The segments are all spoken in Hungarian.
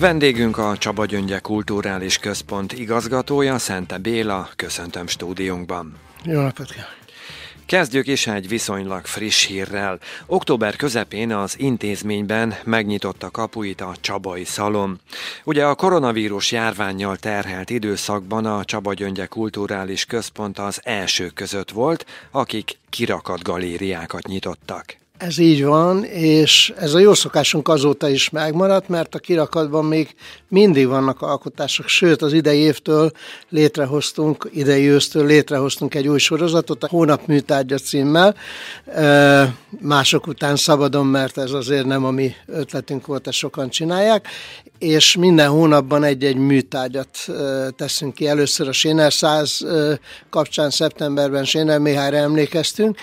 Vendégünk a Csaba Gyöngye Kulturális Központ igazgatója, Szente Béla, köszöntöm stúdiónkban. Jó napot kívánok! Kezdjük is egy viszonylag friss hírrel. Október közepén az intézményben megnyitotta kapuit a Csabai Szalon. Ugye a koronavírus járványjal terhelt időszakban a Csaba Gyöngye Kulturális Központ az elsők között volt, akik kirakat galériákat nyitottak. Ez így van, és ez a jó szokásunk azóta is megmaradt, mert a kirakatban még mindig vannak alkotások, sőt az idei évtől létrehoztunk, idei ősztől létrehoztunk egy új sorozatot, a Hónap műtárgya címmel, mások után szabadon, mert ez azért nem a mi ötletünk volt, ezt sokan csinálják, és minden hónapban egy-egy műtárgyat teszünk ki. Először a Séner 100 kapcsán szeptemberben Séner Mihályra emlékeztünk,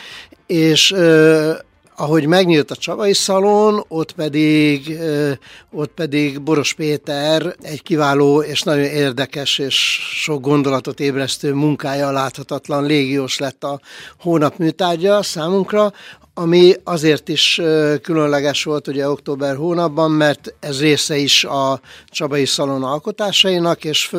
és ahogy megnyílt a Csavai Szalon, ott pedig, ott pedig Boros Péter egy kiváló és nagyon érdekes és sok gondolatot ébresztő munkája láthatatlan légiós lett a hónap műtárgya számunkra, ami azért is különleges volt ugye október hónapban, mert ez része is a Csabai Szalon alkotásainak, és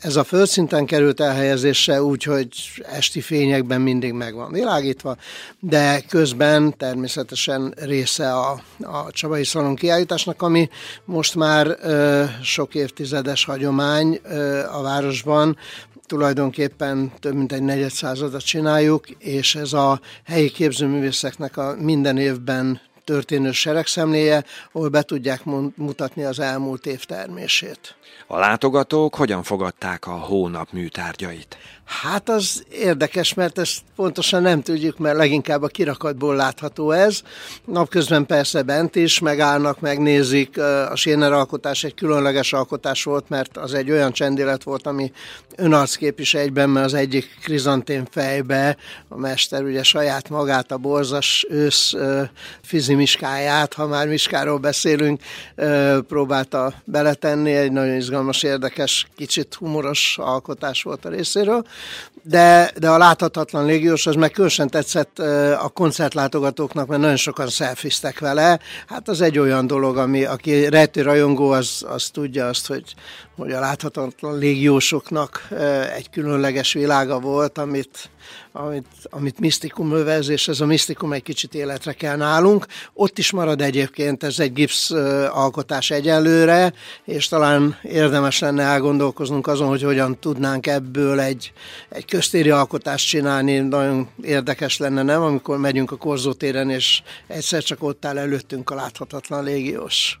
ez a földszinten került elhelyezésre úgy, hogy esti fényekben mindig meg van világítva, de közben természetesen része a, a Csabai Szalon kiállításnak, ami most már sok évtizedes hagyomány a városban, tulajdonképpen több mint egy negyed századat csináljuk, és ez a helyi képzőművészeknek a minden évben történő seregszemléje, ahol be tudják mutatni az elmúlt év termését. A látogatók hogyan fogadták a hónap műtárgyait? Hát az érdekes, mert ezt pontosan nem tudjuk, mert leginkább a kirakatból látható ez. Napközben persze bent is megállnak, megnézik. A Séner alkotás egy különleges alkotás volt, mert az egy olyan csendélet volt, ami önarckép is egyben, mert az egyik krizantén fejbe a mester ugye saját magát, a borzas ősz fizimiskáját, ha már miskáról beszélünk, próbálta beletenni. Egy nagyon izgalmas, érdekes, kicsit humoros alkotás volt a részéről de, de a láthatatlan légiós az meg különösen tetszett a koncertlátogatóknak, mert nagyon sokan szelfiztek vele. Hát az egy olyan dolog, ami aki rejtő rajongó, az, az tudja azt, hogy, hogy a láthatatlan légiósoknak egy különleges világa volt, amit, amit, amit misztikum övez, és ez a misztikum egy kicsit életre kell nálunk. Ott is marad egyébként, ez egy gipsz alkotás egyelőre, és talán érdemes lenne elgondolkoznunk azon, hogy hogyan tudnánk ebből egy, egy köztéri alkotást csinálni. Nagyon érdekes lenne, nem? Amikor megyünk a korzótéren, és egyszer csak ott áll előttünk a láthatatlan légiós.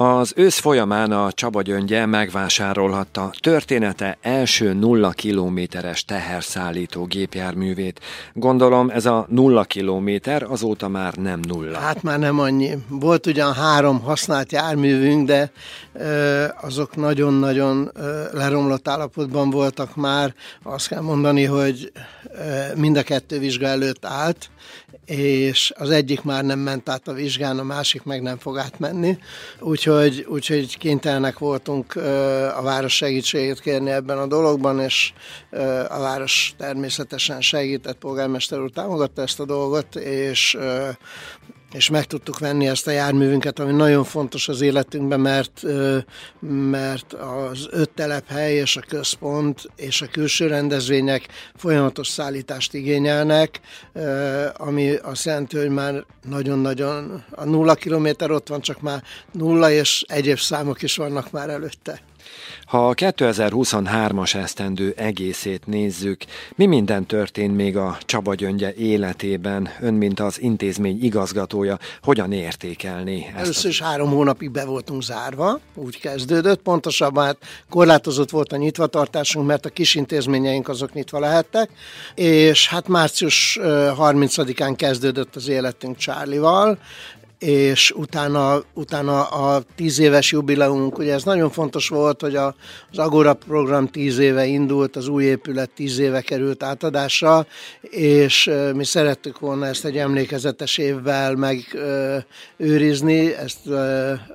Az ősz folyamán a Csaba Gyöngye megvásárolhatta története első nulla kilométeres teherszállító gépjárművét. Gondolom ez a nulla kilométer azóta már nem nulla. Hát már nem annyi. Volt ugyan három használt járművünk, de ö, azok nagyon-nagyon ö, leromlott állapotban voltak már. Azt kell mondani, hogy ö, mind a kettő vizsga előtt állt, és az egyik már nem ment át a vizsgán, a másik meg nem fog átmenni. Úgyhogy, úgyhogy kénytelenek voltunk a város segítségét kérni ebben a dologban, és a város természetesen segített, polgármester úr támogatta ezt a dolgot, és és meg tudtuk venni ezt a járművünket, ami nagyon fontos az életünkben, mert, mert az öt telephely és a központ és a külső rendezvények folyamatos szállítást igényelnek, ami azt jelenti, hogy már nagyon-nagyon a nulla kilométer ott van, csak már nulla és egyéb számok is vannak már előtte. Ha a 2023-as esztendő egészét nézzük, mi minden történt még a Csaba Gyöngye életében, ön, mint az intézmény igazgatója, hogyan értékelni ezt? Először is három hónapig be voltunk zárva, úgy kezdődött, pontosabban hát korlátozott volt a nyitvatartásunk, mert a kis intézményeink azok nyitva lehettek, és hát március 30-án kezdődött az életünk Csárlival, és utána, utána a tíz éves jubileumunk, ugye ez nagyon fontos volt, hogy a, az Agora program tíz éve indult, az új épület tíz éve került átadásra, és mi szerettük volna ezt egy emlékezetes évvel megőrizni, ezt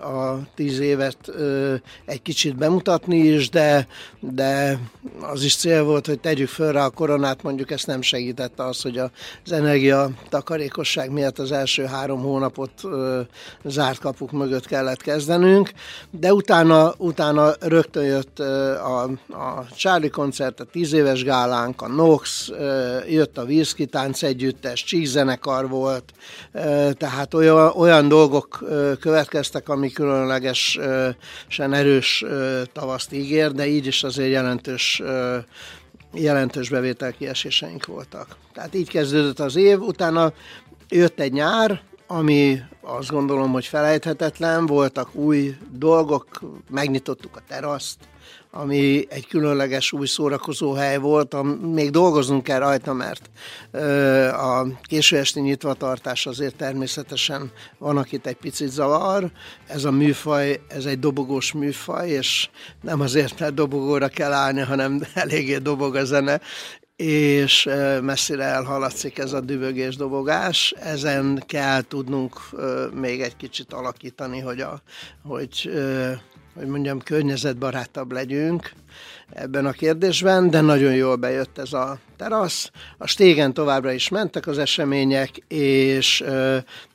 a tíz évet egy kicsit bemutatni is, de, de az is cél volt, hogy tegyük föl rá a koronát, mondjuk ezt nem segítette az, hogy az energia takarékosság miatt az első három hónapot zárt kapuk mögött kellett kezdenünk, de utána, utána rögtön jött a, a Charlie koncert, a tíz éves gálánk, a Nox, jött a Virszki tánc együttes, csíkzenekar volt, tehát olyan, olyan dolgok következtek, ami különlegesen erős tavaszt ígér, de így is azért jelentős jelentős bevételkieséseink voltak. Tehát így kezdődött az év, utána jött egy nyár, ami azt gondolom, hogy felejthetetlen, voltak új dolgok, megnyitottuk a teraszt, ami egy különleges új szórakozó hely volt, még dolgoznunk kell rajta, mert a késő esti nyitvatartás azért természetesen van, akit egy picit zavar. Ez a műfaj, ez egy dobogós műfaj, és nem azért, mert dobogóra kell állni, hanem eléggé dobog a zene, és messzire elhaladszik ez a dübögés dobogás. Ezen kell tudnunk még egy kicsit alakítani, hogy, a, hogy hogy mondjam, környezetbarátabb legyünk ebben a kérdésben, de nagyon jól bejött ez a terasz. A stégen továbbra is mentek az események, és,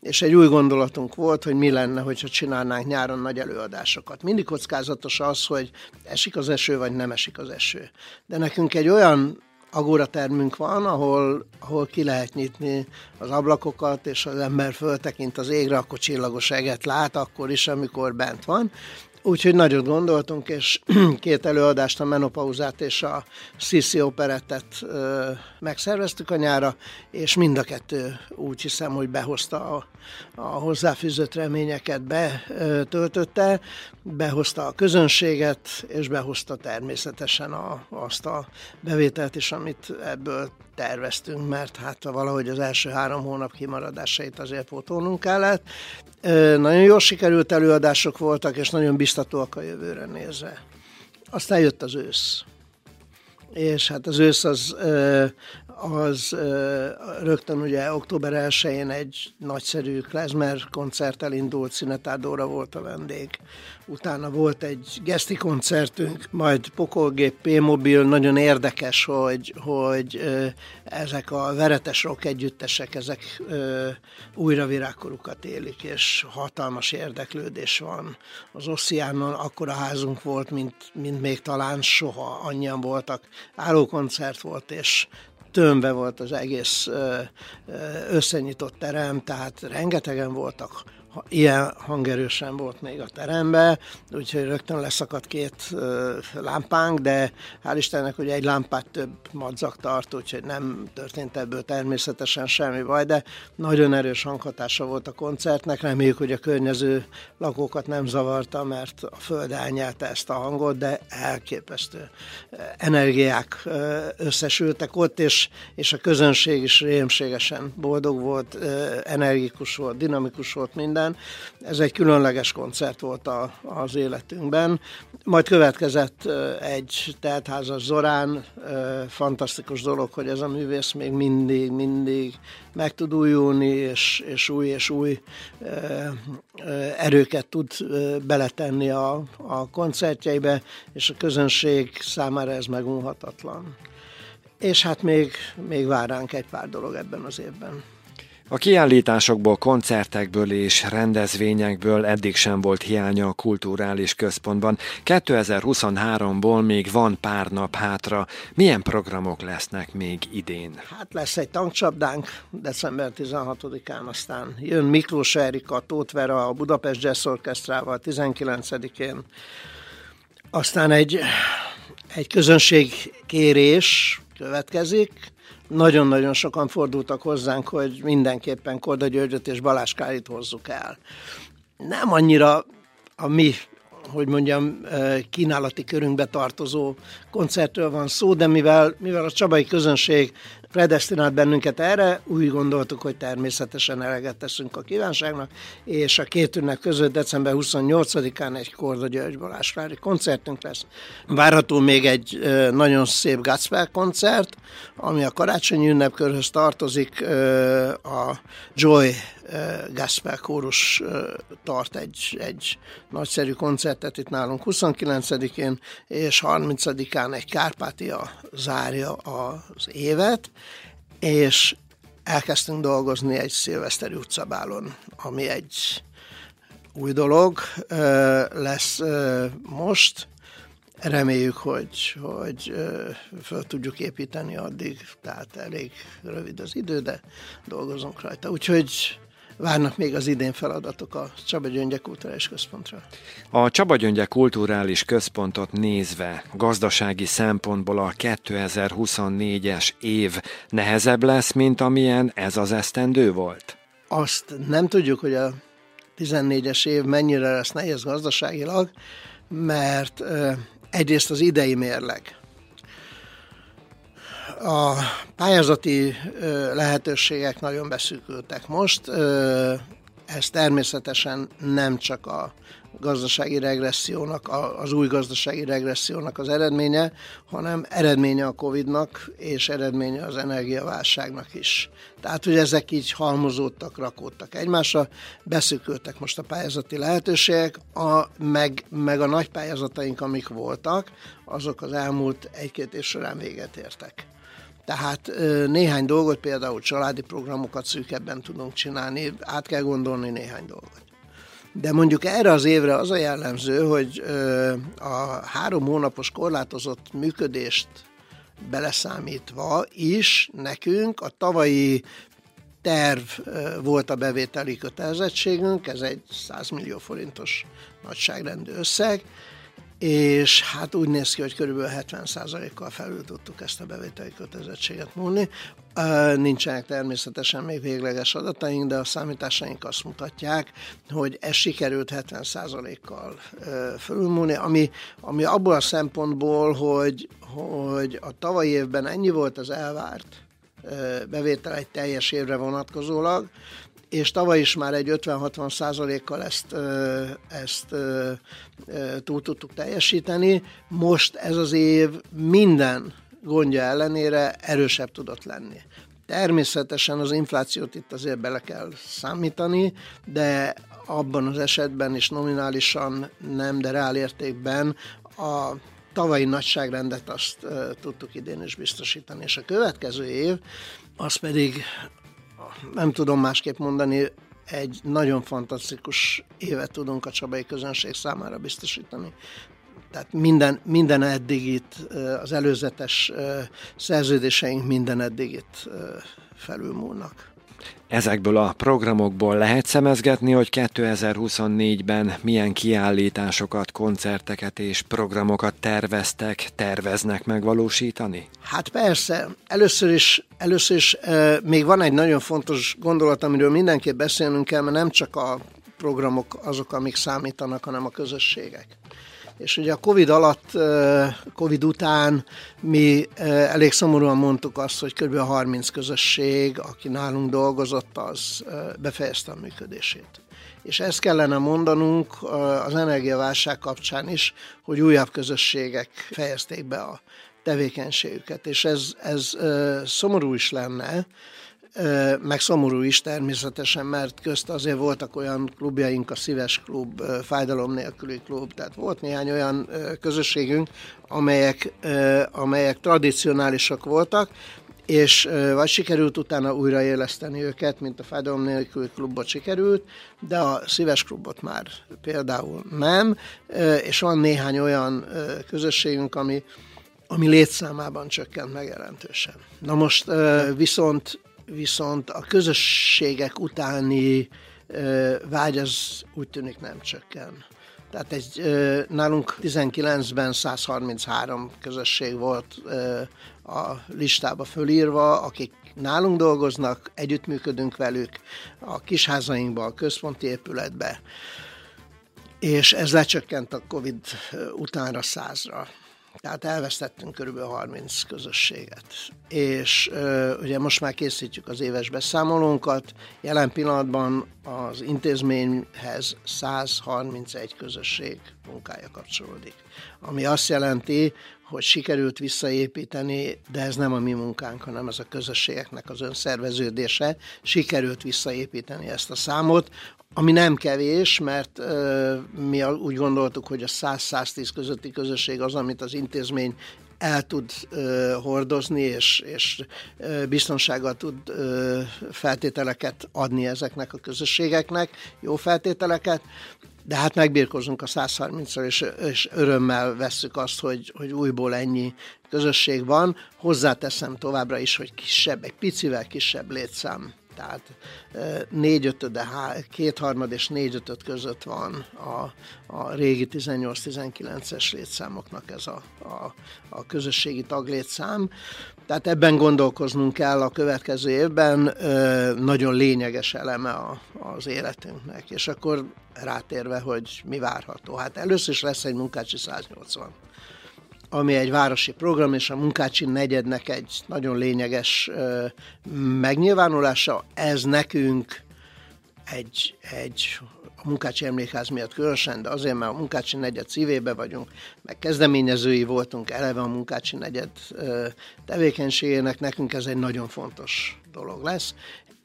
és egy új gondolatunk volt, hogy mi lenne, hogyha csinálnánk nyáron nagy előadásokat. Mindig kockázatos az, hogy esik az eső, vagy nem esik az eső. De nekünk egy olyan agóra termünk van, ahol, ahol ki lehet nyitni az ablakokat, és az ember föltekint az égre, akkor csillagos eget lát, akkor is, amikor bent van. Úgyhogy nagyot gondoltunk, és két előadást, a Menopauzát és a Sissi Operettet ö, megszerveztük a nyára, és mind a kettő úgy hiszem, hogy behozta a, a hozzáfűzött reményeket, betöltötte, behozta a közönséget, és behozta természetesen a, azt a bevételt is, amit ebből terveztünk, mert hát valahogy az első három hónap kimaradásait azért pótolnunk kellett. Nagyon jól sikerült előadások voltak, és nagyon biztatóak a jövőre nézve. Aztán jött az ősz. És hát az ősz az, az rögtön ugye október 1-én egy nagyszerű klezmer koncerttel indult, Színetádóra volt a vendég. Utána volt egy geszti koncertünk, majd Pokolgép P-mobil, nagyon érdekes, hogy, hogy ezek a veretes rock együttesek, ezek újra virágkorukat élik, és hatalmas érdeklődés van. Az Ossiánon akkora házunk volt, mint, mint még talán soha annyian voltak. Állókoncert volt, és tömve volt az egész összenyitott terem, tehát rengetegen voltak ilyen hangerősen volt még a terembe, úgyhogy rögtön leszakadt két lámpánk, de hál' Istennek, hogy egy lámpát több madzak tart, úgyhogy nem történt ebből természetesen semmi baj, de nagyon erős hanghatása volt a koncertnek, reméljük, hogy a környező lakókat nem zavarta, mert a föld elnyelte ezt a hangot, de elképesztő energiák összesültek ott, és, és a közönség is rémségesen boldog volt, energikus volt, dinamikus volt minden, után. Ez egy különleges koncert volt a, az életünkben. Majd következett egy teltházas Zorán, fantasztikus dolog, hogy ez a művész még mindig, mindig meg tud újulni, és, és új és új erőket tud beletenni a, a koncertjeibe, és a közönség számára ez megunhatatlan. És hát még, még vár ránk egy pár dolog ebben az évben. A kiállításokból, koncertekből és rendezvényekből eddig sem volt hiánya a kulturális központban. 2023-ból még van pár nap hátra. Milyen programok lesznek még idén? Hát lesz egy tankcsapdánk december 16-án, aztán jön Miklós Erika, Tóth Vera, a Budapest Jazz Orchestrával 19-én. Aztán egy, egy közönségkérés következik, nagyon-nagyon sokan fordultak hozzánk, hogy mindenképpen Korda Györgyöt és Balázs Kárit hozzuk el. Nem annyira a mi hogy mondjam, kínálati körünkbe tartozó koncertről van szó, de mivel, mivel a csabai közönség predestinált bennünket erre, úgy gondoltuk, hogy természetesen eleget teszünk a kívánságnak, és a két ünnep között december 28-án egy Korda György Balázsvári koncertünk lesz. Várható még egy nagyon szép Gatsper koncert, ami a karácsonyi ünnepkörhöz tartozik, a Joy Gaspar kórus tart egy, egy nagyszerű koncertet itt nálunk 29-én, és 30-án egy Kárpátia zárja az évet, és elkezdtünk dolgozni egy szilveszteri utcabálon, ami egy új dolog lesz most. Reméljük, hogy, hogy föl tudjuk építeni addig, tehát elég rövid az idő, de dolgozunk rajta. Úgyhogy várnak még az idén feladatok a Csaba Gyöngye Kulturális Központra. A Csaba Gyöngye Kulturális Központot nézve gazdasági szempontból a 2024-es év nehezebb lesz, mint amilyen ez az esztendő volt? Azt nem tudjuk, hogy a 14-es év mennyire lesz nehéz gazdaságilag, mert egyrészt az idei mérleg. A pályázati lehetőségek nagyon beszűkültek most. Ez természetesen nem csak a gazdasági regressziónak, az új gazdasági regressziónak az eredménye, hanem eredménye a Covid-nak, és eredménye az energiaválságnak is. Tehát, hogy ezek így halmozódtak, rakódtak egymásra, beszűkültek most a pályázati lehetőségek, a, meg, meg a nagy pályázataink, amik voltak, azok az elmúlt egy-két év során véget értek. Tehát néhány dolgot, például családi programokat szűkebben tudunk csinálni, át kell gondolni néhány dolgot. De mondjuk erre az évre az a jellemző, hogy a három hónapos korlátozott működést beleszámítva is nekünk a tavalyi terv volt a bevételi kötelezettségünk, ez egy 100 millió forintos nagyságrendű összeg, és hát úgy néz ki, hogy körülbelül 70%-kal felül tudtuk ezt a bevételi kötelezettséget múlni. Nincsenek természetesen még végleges adataink, de a számításaink azt mutatják, hogy ez sikerült 70%-kal fölülmúlni, ami, ami abból a szempontból, hogy, hogy a tavalyi évben ennyi volt az elvárt bevétel egy teljes évre vonatkozólag, és tavaly is már egy 50-60 százalékkal ezt, ezt túl tudtuk teljesíteni. Most ez az év minden gondja ellenére erősebb tudott lenni. Természetesen az inflációt itt azért bele kell számítani, de abban az esetben is nominálisan nem, de reál értékben a tavalyi nagyságrendet azt uh, tudtuk idén is biztosítani, és a következő év az pedig nem tudom másképp mondani, egy nagyon fantasztikus évet tudunk a csabai közönség számára biztosítani. Tehát minden, minden eddigit, az előzetes szerződéseink minden eddigit felülmúlnak. Ezekből a programokból lehet szemezgetni, hogy 2024-ben milyen kiállításokat, koncerteket és programokat terveztek, terveznek megvalósítani? Hát persze. Először is, először is e, még van egy nagyon fontos gondolat, amiről mindenképp beszélnünk kell, mert nem csak a programok azok, amik számítanak, hanem a közösségek. És ugye a Covid alatt, Covid után mi elég szomorúan mondtuk azt, hogy kb. 30 közösség, aki nálunk dolgozott, az befejezte a működését. És ezt kellene mondanunk az energiaválság kapcsán is, hogy újabb közösségek fejezték be a tevékenységüket, és ez, ez szomorú is lenne, meg szomorú is természetesen, mert közt azért voltak olyan klubjaink, a Szíves Klub, Fájdalom nélküli klub, tehát volt néhány olyan közösségünk, amelyek, amelyek tradicionálisak voltak, és vagy sikerült utána újraéleszteni őket, mint a Fájdalom nélküli klubot sikerült, de a Szíves klubot már például nem, és van néhány olyan közösségünk, ami, ami létszámában csökkent meg. Na most viszont viszont a közösségek utáni vágy az úgy tűnik nem csökken. Tehát egy, nálunk 19-ben 133 közösség volt a listába fölírva, akik nálunk dolgoznak, együttműködünk velük a kisházainkba, a központi épületbe, és ez lecsökkent a Covid utánra százra. Tehát elvesztettünk körülbelül 30 közösséget. És ö, ugye most már készítjük az éves beszámolónkat. Jelen pillanatban az intézményhez 131 közösség munkája kapcsolódik. Ami azt jelenti, hogy sikerült visszaépíteni, de ez nem a mi munkánk, hanem ez a közösségeknek az önszerveződése. Sikerült visszaépíteni ezt a számot, ami nem kevés, mert uh, mi úgy gondoltuk, hogy a 100-110 közötti közösség az, amit az intézmény el tud ö, hordozni, és, és ö, biztonsággal tud ö, feltételeket adni ezeknek a közösségeknek, jó feltételeket, de hát megbírkozunk a 130-szal, és, és örömmel vesszük azt, hogy, hogy újból ennyi közösség van. Hozzáteszem továbbra is, hogy kisebb, egy picivel kisebb létszám tehát négyötöde, kétharmad és négyötöd között van a, a régi 18-19-es létszámoknak ez a, a, a közösségi taglétszám. Tehát ebben gondolkoznunk kell a következő évben, nagyon lényeges eleme a, az életünknek. És akkor rátérve, hogy mi várható. Hát először is lesz egy munkácsi 180 ami egy városi program, és a Munkácsi negyednek egy nagyon lényeges megnyilvánulása. Ez nekünk egy, egy a Munkácsi Emlékház miatt különösen, de azért, mert a Munkácsi negyed szívébe vagyunk, meg kezdeményezői voltunk eleve a Munkácsi negyed tevékenységének, nekünk ez egy nagyon fontos dolog lesz,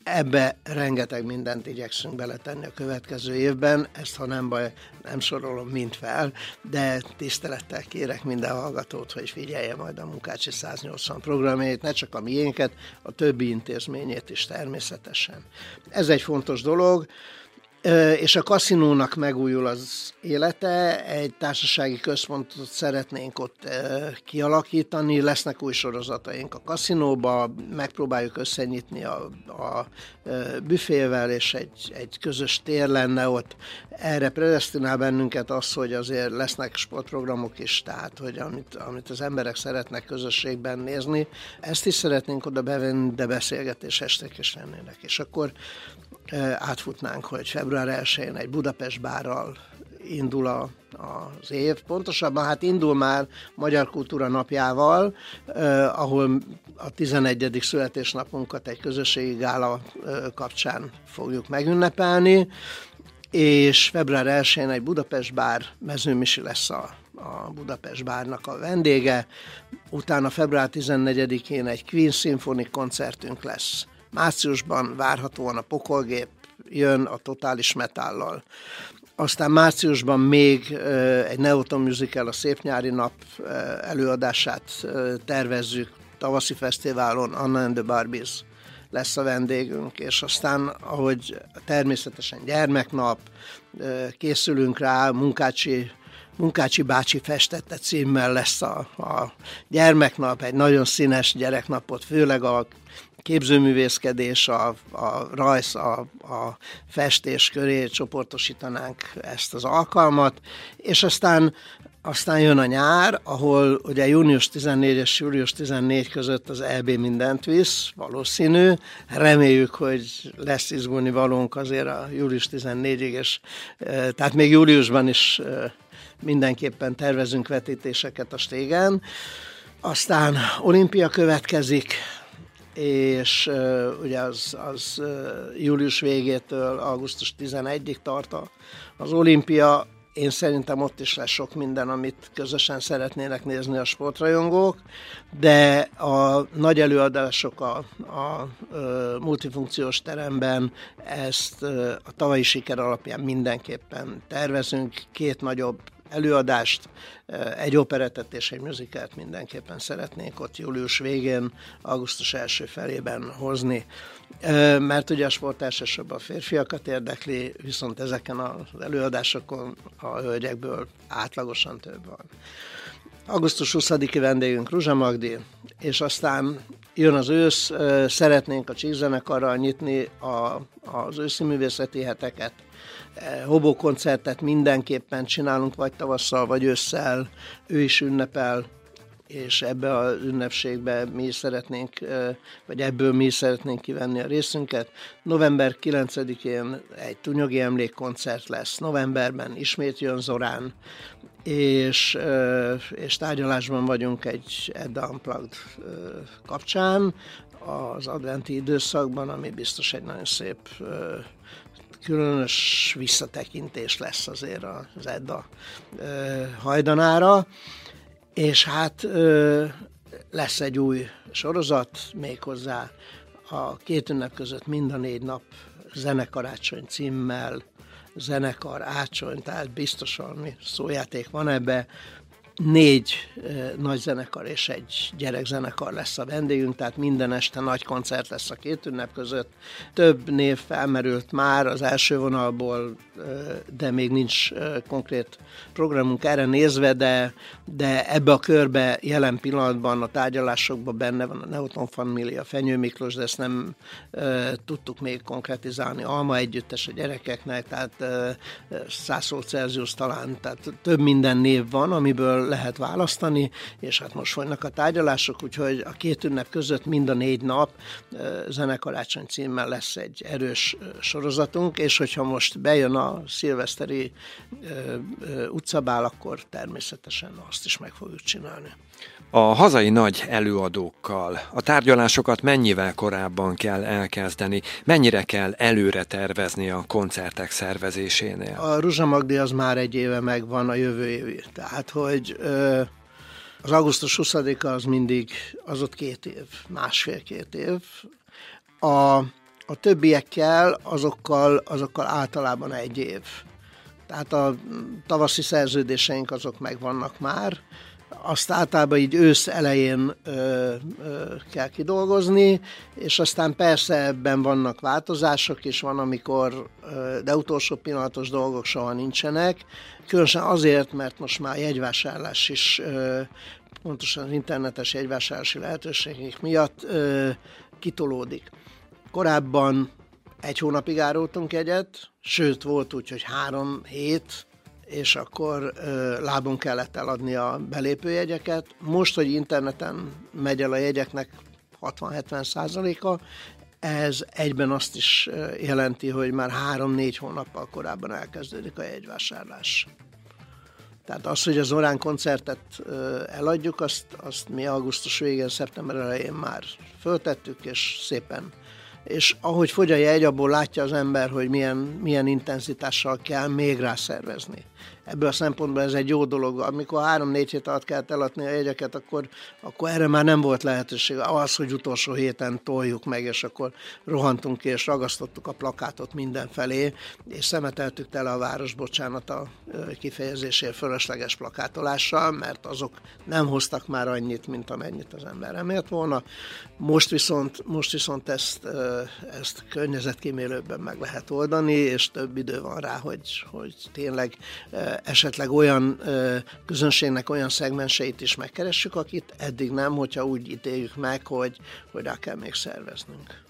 Ebbe rengeteg mindent igyekszünk beletenni a következő évben, ezt ha nem baj, nem sorolom mind fel, de tisztelettel kérek minden hallgatót, hogy figyelje majd a Munkácsi 180 programjait, ne csak a miénket, a többi intézményét is természetesen. Ez egy fontos dolog és a kaszinónak megújul az élete, egy társasági központot szeretnénk ott kialakítani, lesznek új sorozataink a kaszinóba, megpróbáljuk összenyitni a, a büfével, és egy, egy közös tér lenne ott. Erre predestinál bennünket az, hogy azért lesznek sportprogramok is, tehát hogy amit, amit az emberek szeretnek közösségben nézni, ezt is szeretnénk oda bevenni, de beszélgetés estek is lennének. És akkor átfutnánk, hogy február 1-én egy Budapest bárral indul a, az év. Pontosabban hát indul már Magyar Kultúra napjával, eh, ahol a 11. születésnapunkat egy közösségi gála eh, kapcsán fogjuk megünnepelni, és február 1-én egy Budapest bár mezőmisi lesz a, a Budapest bárnak a vendége, utána február 14-én egy Queen Symphony koncertünk lesz Márciusban várhatóan a pokolgép jön a totális metállal. Aztán márciusban még egy Neoton Musical, a Szép Nyári Nap előadását tervezzük tavaszi fesztiválon, Anna and the Barbies lesz a vendégünk, és aztán, ahogy természetesen gyermeknap, készülünk rá, Munkácsi Munkácsi bácsi festette címmel lesz a, a gyermeknap, egy nagyon színes gyereknapot, főleg a képzőművészkedés, a, a rajz, a, a festés köré csoportosítanánk ezt az alkalmat, és aztán aztán jön a nyár, ahol ugye június 14 és július 14 között az EB mindent visz, valószínű. Reméljük, hogy lesz izgulni valónk azért a július 14-ig, és tehát még júliusban is mindenképpen tervezünk vetítéseket a stégen. Aztán olimpia következik, és uh, ugye az, az uh, július végétől augusztus 11-ig tart az olimpia. Én szerintem ott is lesz sok minden, amit közösen szeretnének nézni a sportrajongók, de a nagy előadások a, a, a multifunkciós teremben ezt a tavalyi siker alapján mindenképpen tervezünk. Két nagyobb előadást, egy operetet és egy muzikát mindenképpen szeretnék ott július végén, augusztus első felében hozni, mert ugye a sport elsősorban a férfiakat érdekli, viszont ezeken az előadásokon a hölgyekből átlagosan több van. Augusztus 20-i vendégünk Ruzsa Magdi, és aztán jön az ősz, szeretnénk a csíkzenekarral nyitni a, az őszi művészeti heteket, Hobó koncertet mindenképpen csinálunk, vagy tavasszal, vagy ősszel, ő is ünnepel, és ebbe az ünnepségbe mi is szeretnénk, vagy ebből mi is szeretnénk kivenni a részünket. November 9-én egy Tunyogi emlékkoncert lesz, novemberben ismét jön Zorán, és, és tárgyalásban vagyunk egy Edda Unplugged kapcsán az adventi időszakban, ami biztos egy nagyon szép különös visszatekintés lesz azért az Edda hajdanára, és hát lesz egy új sorozat, méghozzá a két ünnep között mind a négy nap zenekarácsony címmel, zenekar, ácsony, tehát biztos valami szójáték van ebbe, négy nagy zenekar és egy gyerekzenekar lesz a vendégünk, tehát minden este nagy koncert lesz a két ünnep között. Több név felmerült már az első vonalból, de még nincs konkrét programunk erre nézve, de, de ebbe a körbe jelen pillanatban a tárgyalásokban benne van a Neoton Família, Fenyő Miklós, de ezt nem tudtuk még konkretizálni. Alma együttes a gyerekeknek, tehát 100 Celsius talán, tehát több minden név van, amiből lehet választani, és hát most folynak a tárgyalások, úgyhogy a két ünnep között mind a négy nap zenekarácsony címmel lesz egy erős sorozatunk, és hogyha most bejön a szilveszteri utcabál, akkor természetesen azt is meg fogjuk csinálni. A hazai nagy előadókkal a tárgyalásokat mennyivel korábban kell elkezdeni, mennyire kell előre tervezni a koncertek szervezésénél? A Ruzsa Magdi az már egy éve megvan a jövő évi. Tehát, hogy az augusztus 20-a az mindig, az ott két év, másfél-két év. A, a többiekkel, azokkal, azokkal általában egy év. Tehát a tavaszi szerződéseink azok megvannak már, azt általában így ősz elején ö, ö, kell kidolgozni, és aztán persze ebben vannak változások, és van, amikor, ö, de utolsó pillanatos dolgok soha nincsenek, különösen azért, mert most már jegyvásárlás is, ö, pontosan az internetes jegyvásárlási lehetőségek miatt ö, kitolódik. Korábban egy hónapig árultunk egyet, sőt volt úgy, hogy három hét, és akkor lábon kellett eladni a belépőjegyeket. Most, hogy interneten megy el a jegyeknek 60-70 százaléka, ez egyben azt is jelenti, hogy már három-négy hónappal korábban elkezdődik a jegyvásárlás. Tehát az, hogy az Orán koncertet eladjuk, azt, azt mi augusztus végén, szeptember elején már föltettük, és szépen és ahogy fogy a jegy, abból látja az ember, hogy milyen, milyen intenzitással kell még rá szervezni ebből a szempontból ez egy jó dolog. Amikor három-négy hét alatt kellett eladni a jegyeket, akkor, akkor erre már nem volt lehetőség. Az, hogy utolsó héten toljuk meg, és akkor rohantunk ki, és ragasztottuk a plakátot mindenfelé, és szemeteltük tele a város, bocsánat a kifejezésért fölösleges plakátolással, mert azok nem hoztak már annyit, mint amennyit az ember remélt volna. Most viszont, most viszont ezt, ezt környezetkímélőbben meg lehet oldani, és több idő van rá, hogy, hogy tényleg esetleg olyan közönségnek olyan szegmenseit is megkeressük, akit eddig nem, hogyha úgy ítéljük meg, hogy, hogy rá kell még szerveznünk.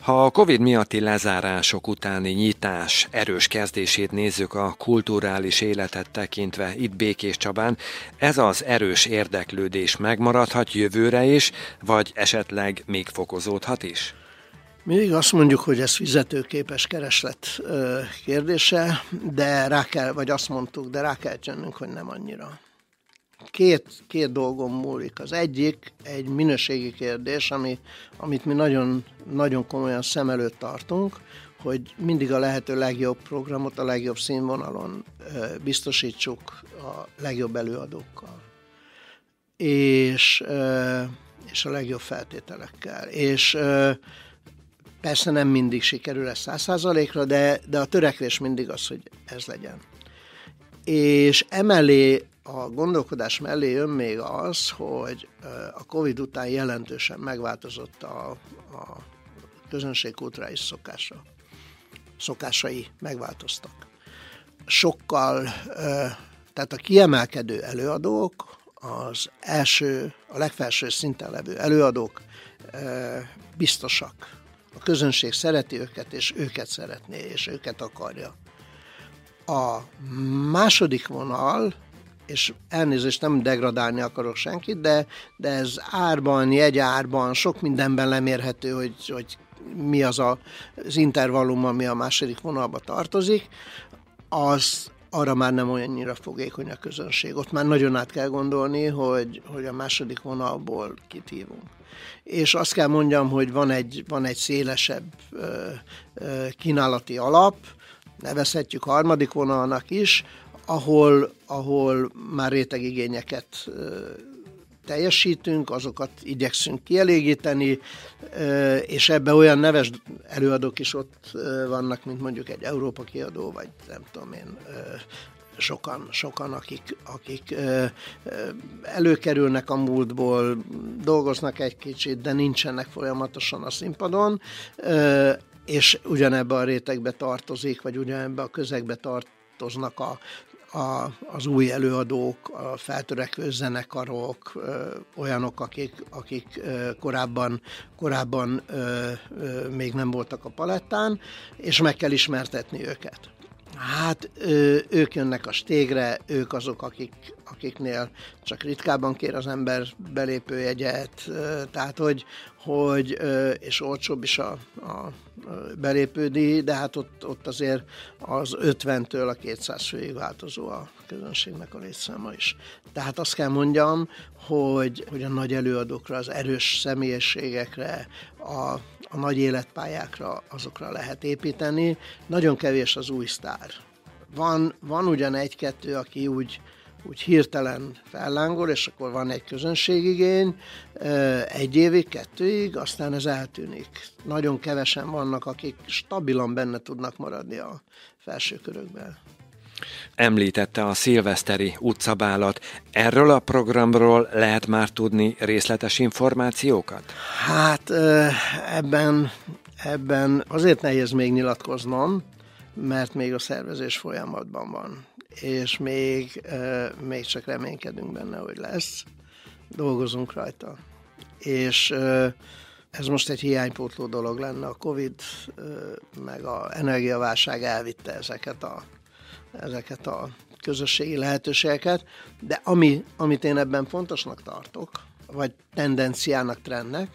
Ha a Covid miatti lezárások utáni nyitás erős kezdését nézzük a kulturális életet tekintve itt Békés Csabán, ez az erős érdeklődés megmaradhat jövőre is, vagy esetleg még fokozódhat is? Mindig azt mondjuk, hogy ez fizetőképes kereslet kérdése, de rá kell, vagy azt mondtuk, de rá kell csennünk, hogy nem annyira. Két, két dolgon múlik. Az egyik egy minőségi kérdés, ami, amit mi nagyon, nagyon komolyan szem előtt tartunk, hogy mindig a lehető legjobb programot a legjobb színvonalon biztosítsuk a legjobb előadókkal. És, és a legjobb feltételekkel. És Persze nem mindig sikerül ez száz százalékra, de, de a törekvés mindig az, hogy ez legyen. És emellé, a gondolkodás mellé jön még az, hogy a Covid után jelentősen megváltozott a, a közönség kulturális szokása. Szokásai megváltoztak. Sokkal, tehát a kiemelkedő előadók, az első, a legfelső szinten levő előadók biztosak a közönség szereti őket, és őket szeretné, és őket akarja. A második vonal, és elnézést nem degradálni akarok senkit, de, de ez árban, jegyárban, sok mindenben lemérhető, hogy, hogy mi az a, az intervallum, ami a második vonalba tartozik, az arra már nem olyannyira fogékony a közönség. Ott már nagyon át kell gondolni, hogy, hogy a második vonalból kit hívunk és azt kell mondjam, hogy van egy, van egy szélesebb ö, ö, kínálati alap, nevezhetjük harmadik vonalnak is, ahol, ahol már rétegigényeket teljesítünk, azokat igyekszünk kielégíteni, és ebbe olyan neves előadók is ott vannak, mint mondjuk egy Európa kiadó, vagy nem tudom én, sokan, sokan akik, akik előkerülnek a múltból, dolgoznak egy kicsit, de nincsenek folyamatosan a színpadon, és ugyanebbe a rétegbe tartozik, vagy ugyanebbe a közegbe tartoznak a, a, az új előadók, a feltörekvő zenekarok, ö, olyanok, akik, akik ö, korábban, korábban ö, ö, még nem voltak a palettán, és meg kell ismertetni őket. Hát ők jönnek a stégre, ők azok, akik, akiknél csak ritkában kér az ember belépőjegyet, tehát hogy, hogy és olcsóbb is a, a belépődi, de hát ott, ott azért az 50-től a 200 főig változó a közönségnek a létszáma is. Tehát azt kell mondjam, hogy, hogy a nagy előadókra, az erős személyiségekre, a, a nagy életpályákra, azokra lehet építeni. Nagyon kevés az új sztár. Van, van ugyan egy-kettő, aki úgy, úgy hirtelen fellángol, és akkor van egy közönségigény, egy évig, kettőig, aztán ez eltűnik. Nagyon kevesen vannak, akik stabilan benne tudnak maradni a felső körökben. Említette a szilveszteri utcabálat. Erről a programról lehet már tudni részletes információkat? Hát ebben, ebben azért nehéz még nyilatkoznom, mert még a szervezés folyamatban van, és még, még csak reménykedünk benne, hogy lesz. Dolgozunk rajta. És ez most egy hiánypótló dolog lenne. A Covid meg a energiaválság elvitte ezeket a ezeket a közösségi lehetőségeket, de ami, amit én ebben fontosnak tartok, vagy tendenciának, trendnek,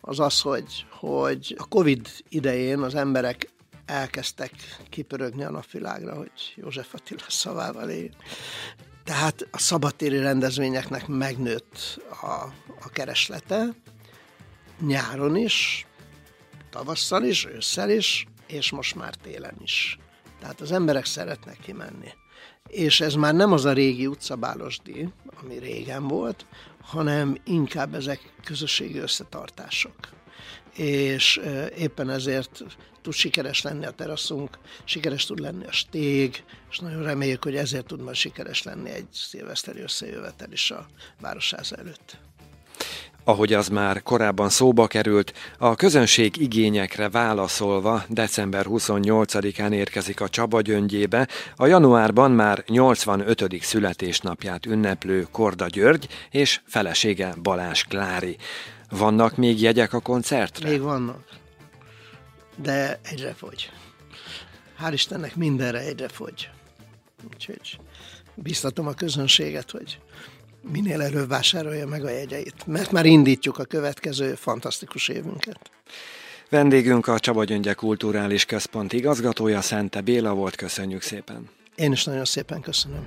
az az, hogy, hogy a Covid idején az emberek elkezdtek kipörögni a napvilágra, hogy József Attila szavával él. Tehát a szabadtéri rendezvényeknek megnőtt a, a kereslete, nyáron is, tavasszal is, ősszel is, és most már télen is. Tehát az emberek szeretnek kimenni. És ez már nem az a régi utcabálosdi, ami régen volt, hanem inkább ezek közösségi összetartások. És éppen ezért tud sikeres lenni a teraszunk, sikeres tud lenni a stég, és nagyon reméljük, hogy ezért tud majd sikeres lenni egy szilveszteri összejövetel is a városház előtt. Ahogy az már korábban szóba került, a közönség igényekre válaszolva december 28-án érkezik a Csaba gyöngyébe, a januárban már 85. születésnapját ünneplő Korda György és felesége Balás Klári. Vannak még jegyek a koncertre? Még vannak, de egyre fogy. Hál' Istennek mindenre egyre fogy. Úgyhogy biztatom a közönséget, hogy minél előbb vásárolja meg a jegyeit, mert már indítjuk a következő fantasztikus évünket. Vendégünk a Csaba Gyöngye Kulturális Központ igazgatója, Szente Béla volt, köszönjük szépen. Én is nagyon szépen köszönöm.